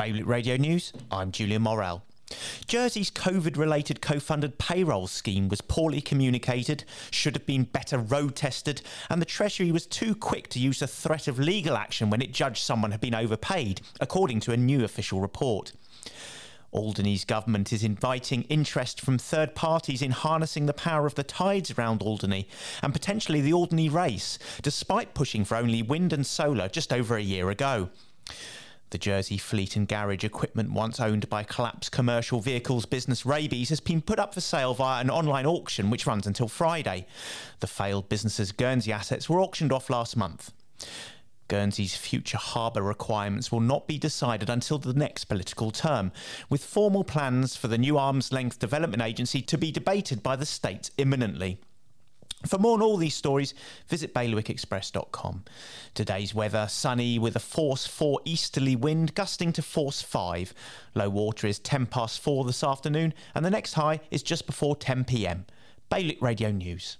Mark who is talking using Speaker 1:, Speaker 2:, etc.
Speaker 1: Bailiwick Radio News, I'm Julian Morel. Jersey's COVID related co funded payroll scheme was poorly communicated, should have been better road tested, and the Treasury was too quick to use the threat of legal action when it judged someone had been overpaid, according to a new official report. Alderney's government is inviting interest from third parties in harnessing the power of the tides around Alderney and potentially the Alderney race, despite pushing for only wind and solar just over a year ago. The Jersey Fleet and Garage equipment, once owned by collapsed commercial vehicles business Rabeys, has been put up for sale via an online auction which runs until Friday. The failed business's Guernsey assets were auctioned off last month. Guernsey's future harbour requirements will not be decided until the next political term, with formal plans for the new arm's length development agency to be debated by the state imminently. For more on all these stories, visit bailiwickexpress.com. Today's weather sunny with a force 4 easterly wind gusting to force 5. Low water is 10 past 4 this afternoon, and the next high is just before 10 pm. Bailiwick Radio News.